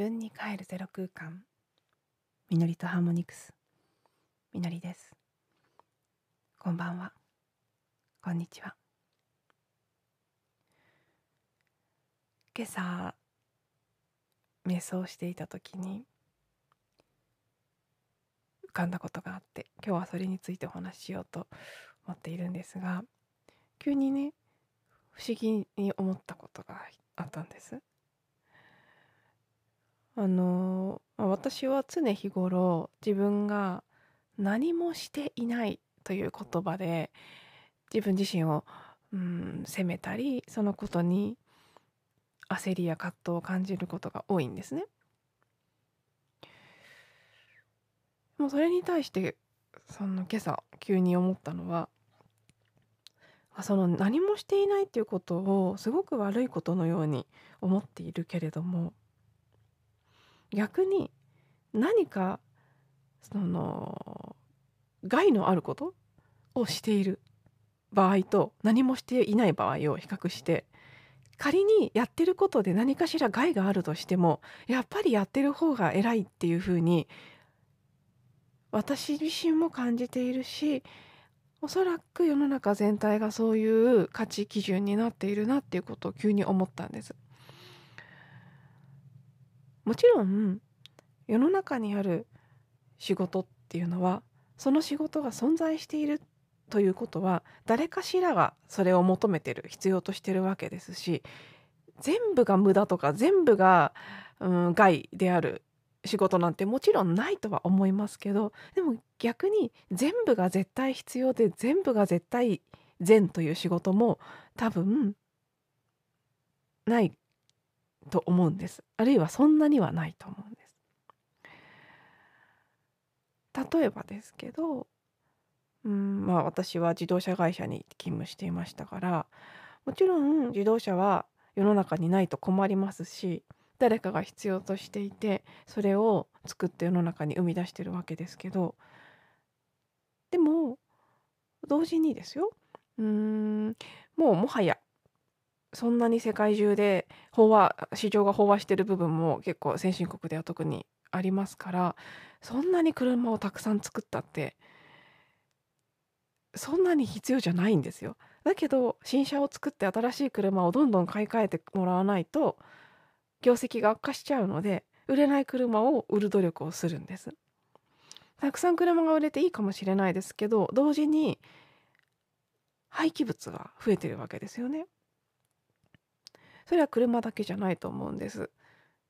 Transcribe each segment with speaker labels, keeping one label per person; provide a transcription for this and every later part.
Speaker 1: 分に帰るゼロ空間。みのりとハーモニクス。みのりです。こんばんは。こんにちは。今朝瞑想していた時に浮かんだことがあって今日はそれについてお話ししようと思っているんですが急にね不思議に思ったことがあったんです。あの私は常日頃自分が何もしていないという言葉で自分自身を、うん、責めたりそのことに焦りや葛藤を感じることが多いんですね。もうそれに対してその今朝急に思ったのはその何もしていないっていうことをすごく悪いことのように思っているけれども逆に何かその害のあることをしている場合と何もしていない場合を比較して仮にやってることで何かしら害があるとしてもやっぱりやってる方が偉いっていうふうに私自身も感じているしおそらく世の中全体がそういう価値基準になっているなっていうことを急に思ったんです。もちろん世の中にある仕事っていうのはその仕事が存在しているということは誰かしらがそれを求めてる必要としてるわけですし全部が無駄とか全部が、うん、害である仕事なんてもちろんないとは思いますけどでも逆に全部が絶対必要で全部が絶対善という仕事も多分ない。と思うんです。あるいはそんなにはないと思うんです。例えばですけどうんまあ私は自動車会社に勤務していましたからもちろん自動車は世の中にないと困りますし誰かが必要としていてそれを作って世の中に生み出してるわけですけどでも同時にですよ。うーんもうもはやそんなに世界中で飽和市場が飽和してる部分も結構先進国では特にありますからそんなに車をたくさん作ったってそんなに必要じゃないんですよ。だけど新車を作って新しい車をどんどん買い替えてもらわないと業績が悪化しちゃうので売れない車を売る努力をするんです。たくさん車が売れていいかもしれないですけど同時に廃棄物が増えてるわけですよね。それは車だけじゃないと思うんです。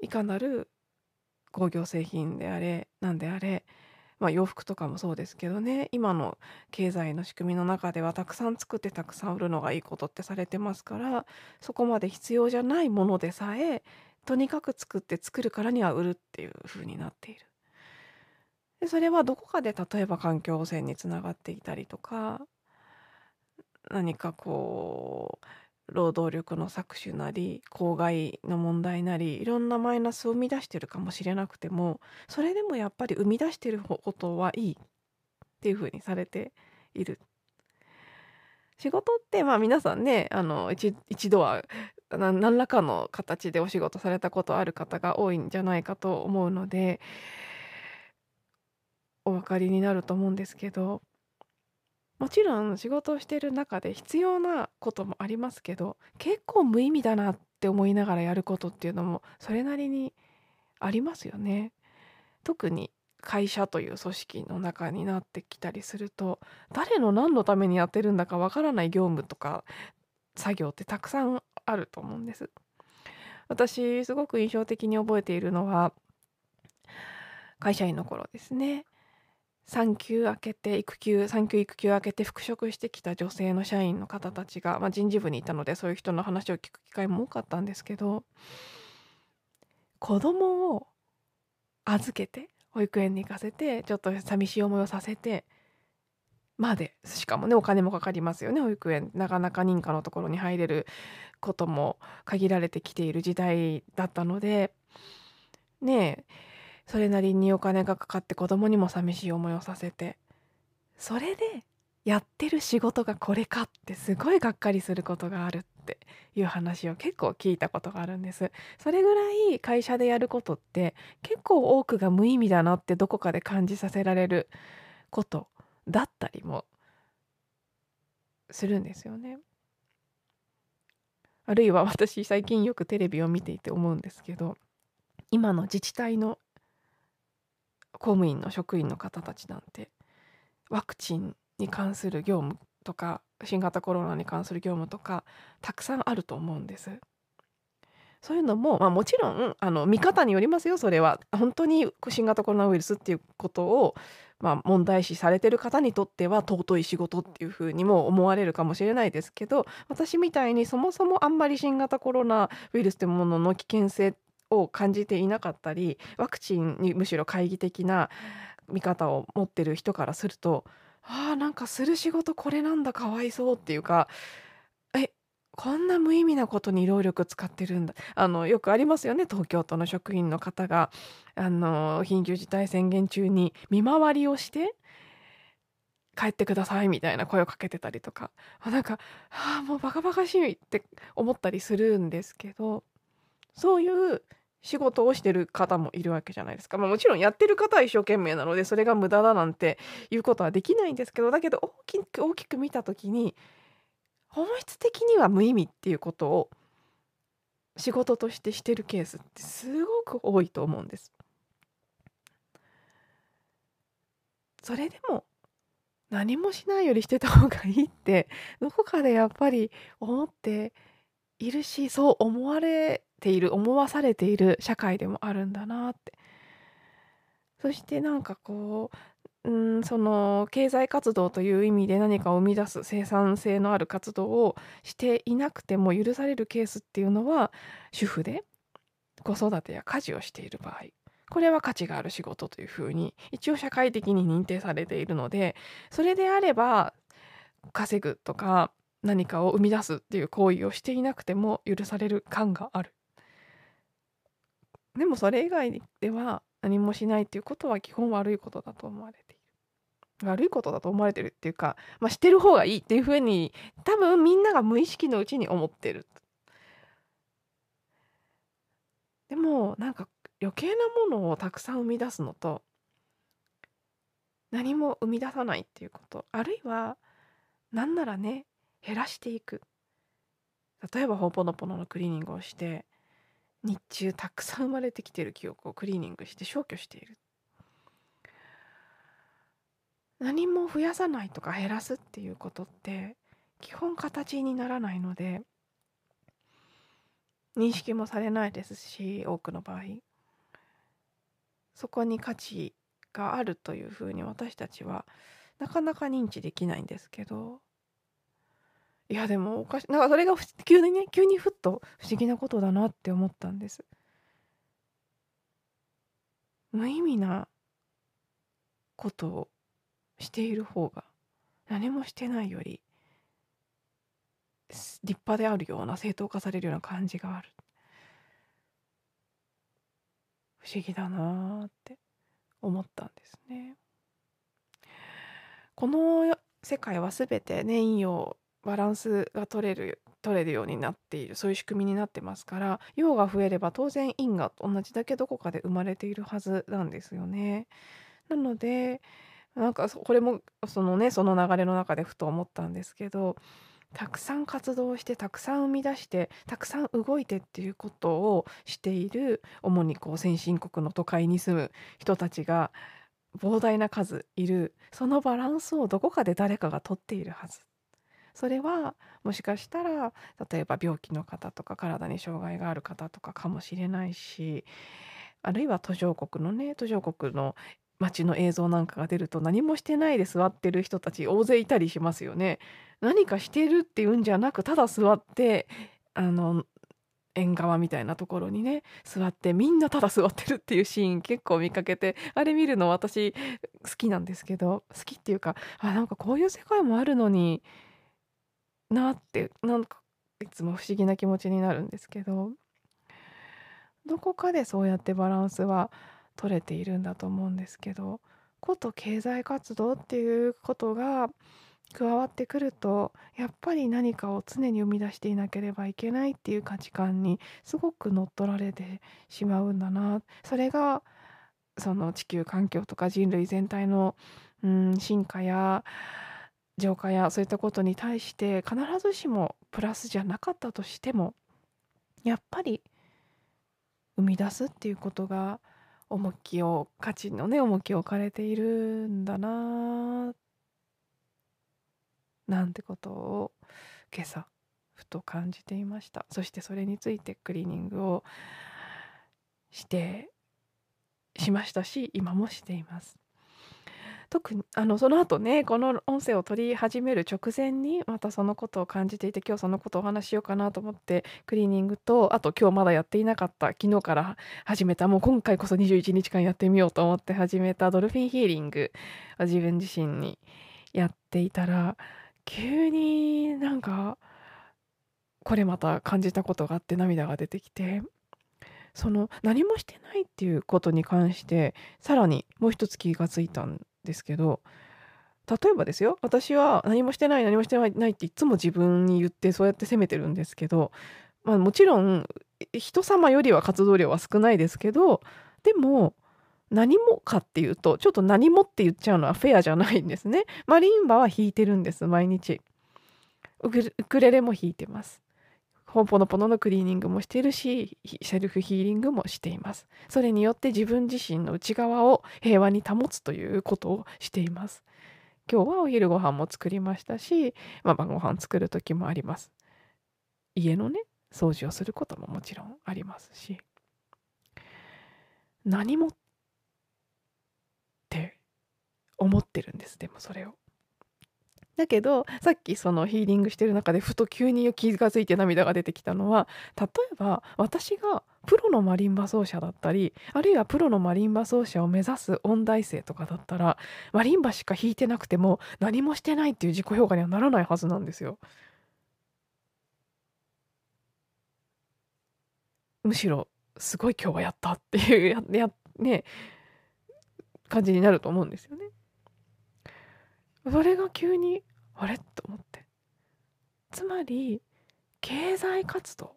Speaker 1: いかなる工業製品であれ何であれ、まあ、洋服とかもそうですけどね今の経済の仕組みの中ではたくさん作ってたくさん売るのがいいことってされてますからそこまで必要じゃないものでさえとにかく作って作るからには売るっていう風になっている。でそれはどこかで例えば環境汚染につながっていたりとか何かこう労働力の搾取なり公害の問題なりいろんなマイナスを生み出してるかもしれなくてもそれでもやっぱり生み出してることはいいっていう風にされている。仕事ってまあ皆さんねあの一一度は何らかの形でお仕事されたことある方が多いんじゃないかと思うのでお分かりになると思うんですけどもちろん仕事をしている中で必要なこともありますけど結構無意味だなって思いながらやることっていうのもそれなりにありますよね。特に会社という組織の中になってきたりすると誰の何のためにやってるんだかわからない業務とか作業ってたくさんあると思うんです。私すごく印象的に覚えているのは会社員の頃ですね産休明けて育休産休育休明けて復職してきた女性の社員の方たちが、まあ、人事部にいたのでそういう人の話を聞く機会も多かったんですけど子供を預けて保育園に行かせてちょっと寂しい思いをさせてまでしかもねお金もかかりますよね保育園。なかなか認可のところに入れることも限られてきている時代だったのでねえそれなりにお金がかかって子供にも寂しい思いをさせてそれでやってる仕事がこれかってすごいがっかりすることがあるっっていう話を結構聞いたことがあるんです。それぐらい会社でやることって結構多くが無意味だなってどこかで感じさせられることだったりもするんですよね。あるいは私最近よくテレビを見ていて思うんですけど今の自治体の公務員の職員の方たちなんてワクチンに関する業務とか新型コロナに関する業務とかたくさんあると思うんです。そういうのも、まあ、もちろんあの見方によりますよそれは本当に新型コロナウイルスっていうことを、まあ、問題視されてる方にとっては尊い仕事っていうふうにも思われるかもしれないですけど私みたいにそもそもあんまり新型コロナウイルスというものの危険性を感じていなかったりワクチンにむしろ懐疑的な見方を持ってる人からするとああなんかする仕事これなんだかわいそうっていうかえこんな無意味なことに労力使ってるんだ。あのよくありますよね東京都の職員の方があの緊急事態宣言中に見回りをして帰ってくださいみたいな声をかけてたりとか。なんかああもうバカバカしいって思ったりするんですけどそういう仕事をしてる方もいるわけじゃないですか、まあ、もちろんやってる方は一生懸命なのでそれが無駄だなんていうことはできないんですけどだけど大きく大きく見た時に本質的には無意味っていうことを仕事としてしてるケースってすごく多いと思うんです。それでも何もしないよりしてた方がいいってどこかでやっぱり思っているしそう思われている思わされている社会でもあるんだなって。そしてなんかこううんその経済活動という意味で何かを生み出す生産性のある活動をしていなくても許されるケースっていうのは主婦で子育てや家事をしている場合。これは価値がある仕事というふうに一応社会的に認定されているのでそれであれば稼ぐとか何かを生み出すっていう行為をしていなくても許される感がある。でもそれ以外では何もしないっていうことは基本悪いことだと思われている。悪いことだと思われてるっていうか、まあ、してる方がいいっていうふうに多分みんなが無意識のうちに思ってる。でもなんか余計なものをたくさん生み出すのと何も生み出さないっていうことあるいは何ならね減らしていく例えばほぽのぽののクリーニングをして日中たくさん生まれてきてる記憶をクリーニングして消去している。何も増やさないとか減らすっていうことって基本形にならないので認識もされないですし多くの場合。そこに価値があるというふうに私たちはなかなか認知できないんですけどいやでもおかしなんかそれが急にね急にふっと不思議なことだなって思ったんです。無意味なことをしている方が何もしてないより立派であるような正当化されるような感じがある。不思議だなって思ったんですね。この世界は全て年陽バランスが取れる取れるようになっているそういう仕組みになってますから陽が増えれば当然陰が同じだけどこかで生まれているはずなんですよね。なのでなんかこれもそのねその流れの中でふと思ったんですけどたくさん活動してたくさん生み出してたくさん動いてっていうことをしている主にこう先進国の都会に住む人たちが膨大な数いるそのバランスをどこかで誰かが取っているはずそれはもしかしたら例えば病気の方とか体に障害がある方とかかもしれないしあるいは途上国のね途上国の街の映像なんかが出ると何もしてないで座ってる人たち大勢いたりしますよね。何かしてるっていうんじゃなくただ座ってあの縁側みたいなところにね座ってみんなただ座ってるっていうシーン結構見かけてあれ見るの私好きなんですけど好きっていうかあなんかこういう世界もあるのになってなんかいつも不思議な気持ちになるんですけどどこかでそうやってバランスは取れているんだと思うんですけどこと経済活動っていうことが加わってくるとやっぱり何かを常に生み出していなければいけないっていう価値観にすごく乗っ取られてしまうんだな。それがその地球環境とか人類全体の、うん、進化や浄化やそういったことに対して必ずしもプラスじゃなかったとしてもやっぱり生み出すっていうことが重きを価値のね重きを置かれているんだななんてことを今朝ふと感じていました。そしてそれについてクリーニングをしてしましたし今もしています。特にあのその後ねこの音声を取り始める直前にまたそのことを感じていて今日そのことをお話ししようかなと思ってクリーニングとあと今日まだやっていなかった昨日から始めたもう今回こそ21日間やってみようと思って始めたドルフィンヒーリング自分自身にやっていたら急になんかこれまた感じたことがあって涙が出てきてその何もしてないっていうことに関してさらにもう一つ気がついたんですけど例えばですよ私は何もしてない何もしてないっていつも自分に言ってそうやって責めてるんですけど、まあ、もちろん人様よりは活動量は少ないですけどでも何もかっていうとちょっと何もって言っちゃうのはフェアじゃないんですね。マリンバは弾いてるんです毎日ウクレレも弾いてます。ほんぽのぽののクリーニングもしているしセルフヒーリングもしています。それによって自分自身の内側を平和に保つということをしています。今日はお昼ご飯も作りましたし、まあ、晩ご飯作る時もあります。家のね掃除をすることももちろんありますし。何もって思ってるんですでもそれを。だけどさっきそのヒーリングしてる中でふと急に気が付いて涙が出てきたのは例えば私がプロのマリンバ奏者だったりあるいはプロのマリンバ奏者を目指す音大生とかだったらマリンバしか弾いてなくても何もしてないっていう自己評価にはならないはずなんですよ。むしろすごい今日はやったっていうややね感じになると思うんですよね。それが急にあれ？と思って。つまり経済活動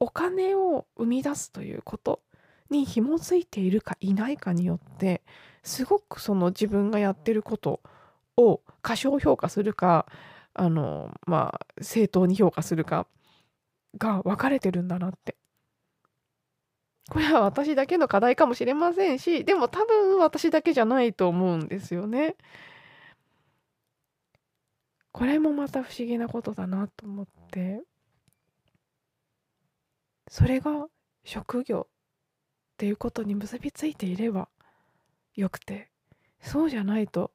Speaker 1: お金を生み出すということに紐づいているかいないかによってすごくその自分がやってることを過小評価するかあのまあ正当に評価するかが分かれてるんだなって。これは私だけの課題かもしれませんしでも多分私だけじゃないと思うんですよね。これもまた不思議なことだなと思って。それが職業っていうことに結びついていればよくてそうじゃないと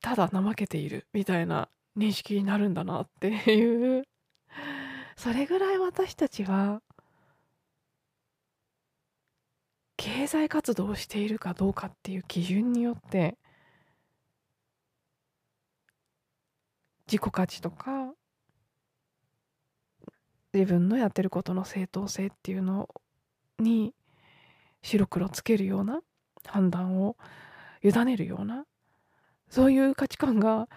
Speaker 1: ただ怠けているみたいな認識になるんだなっていう。それぐらい私たちは経済活動をしているかどうかっていう基準によって自己価値とか自分のやってることの正当性っていうのに白黒つけるような判断を委ねるようなそういう価値観が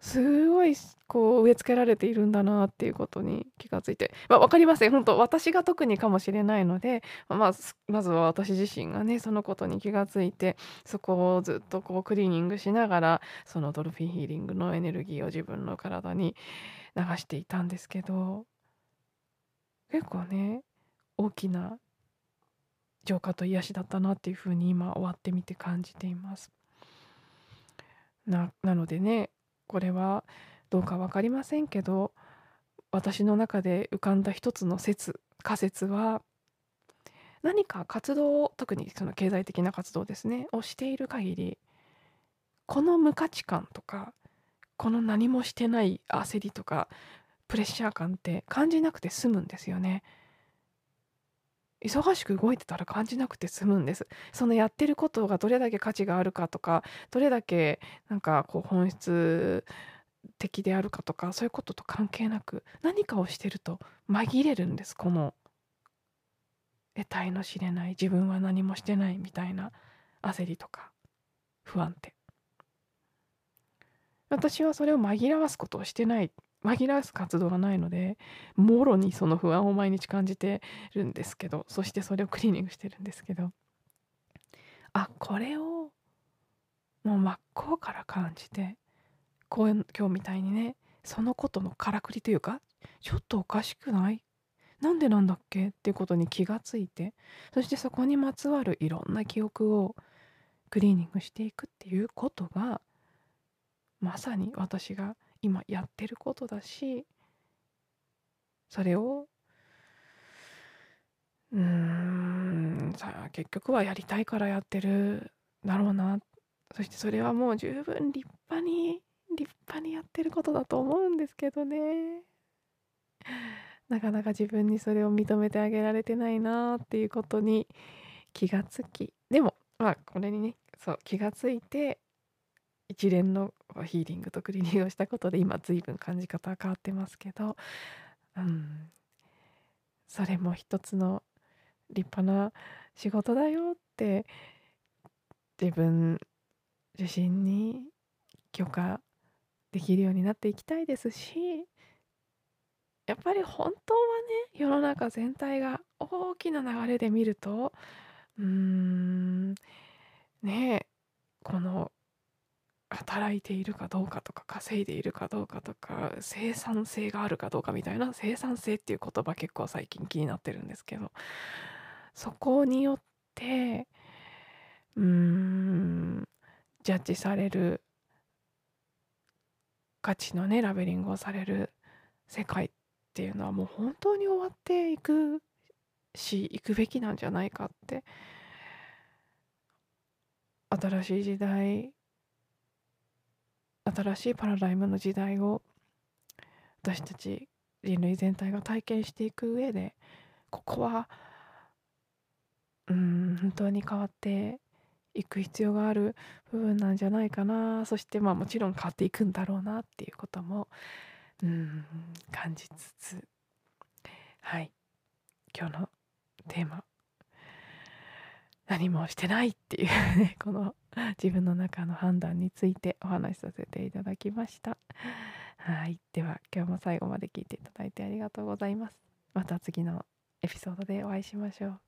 Speaker 1: すごいこう植え付けられているんだなっていうことに気がついて、まあ、分かりません本当私が特にかもしれないので、まあ、まずは私自身がねそのことに気がついてそこをずっとこうクリーニングしながらそのドルフィンヒーリングのエネルギーを自分の体に流していたんですけど結構ね大きな浄化と癒しだったなっていうふうに今終わってみて感じています。ななのでねこれはどうか分かりませんけど私の中で浮かんだ一つの説仮説は何か活動を特にその経済的な活動ですねをしている限りこの無価値観とかこの何もしてない焦りとかプレッシャー感って感じなくて済むんですよね。忙しく動いてたら感じなくて済むんです。そのやってることがどれだけ価値があるかとかどれだけなんかこう本質的であるかとかそういうことと関係なく何かをしてると紛れるんですこの得体の知れない自分は何もしてないみたいな焦りとか不安って。私はそれを紛らわすことをしてない紛らわす活動がないのでもろにその不安を毎日感じてるんですけどそしてそれをクリーニングしてるんですけど。あこれをもう真っ向から感じてこう今日みたいにねそのことのからくりというかちょっとおかしくない？なんでなんだっけ？っていうことに気がついてそしてそこにまつわるいろんな記憶をクリーニングしていくっていうことがまさに私が今やってることだしそれをうんさあ結局はやりたいからやってるだろうな。そしてそれはもう十分立派に立派にやってることだと思うんですけどね。なかなか自分にそれを認めてあげられてないなっていうことに気がつき。でもまあこれにねそう気がついて一連のヒーリングとクリーニングをしたことで今随分感じ方は変わってますけど、うん、それも一つの立派な仕事だよって自分自身に許可できるようになっていきたいですしやっぱり本当はね世の中全体が大きな流れで見るとうーんねえこの働いているかどうかとか稼いでいるかどうかとか生産性があるかどうかみたいな生産性っていう言葉結構最近気になってるんですけどそこによってうーんジャッジされる価値のねラベリングをされる世界っていうのはもう本当に終わっていくし行くべきなんじゃないかって新しい時代新しいパラダイムの時代を私たち人類全体が体験していく上でここはうん本当に変わっていく必要がある部分なんじゃないかな。そしてまあもちろん変わっていくんだろうなっていうこともうん感じつつ。はい。今日のテーマ。何もしてないっていうねこの 自分の中の判断についてお話しさせていただきました。はい。では今日も最後まで聞いていただいてありがとうございます。また次のエピソードでお会いしましょう。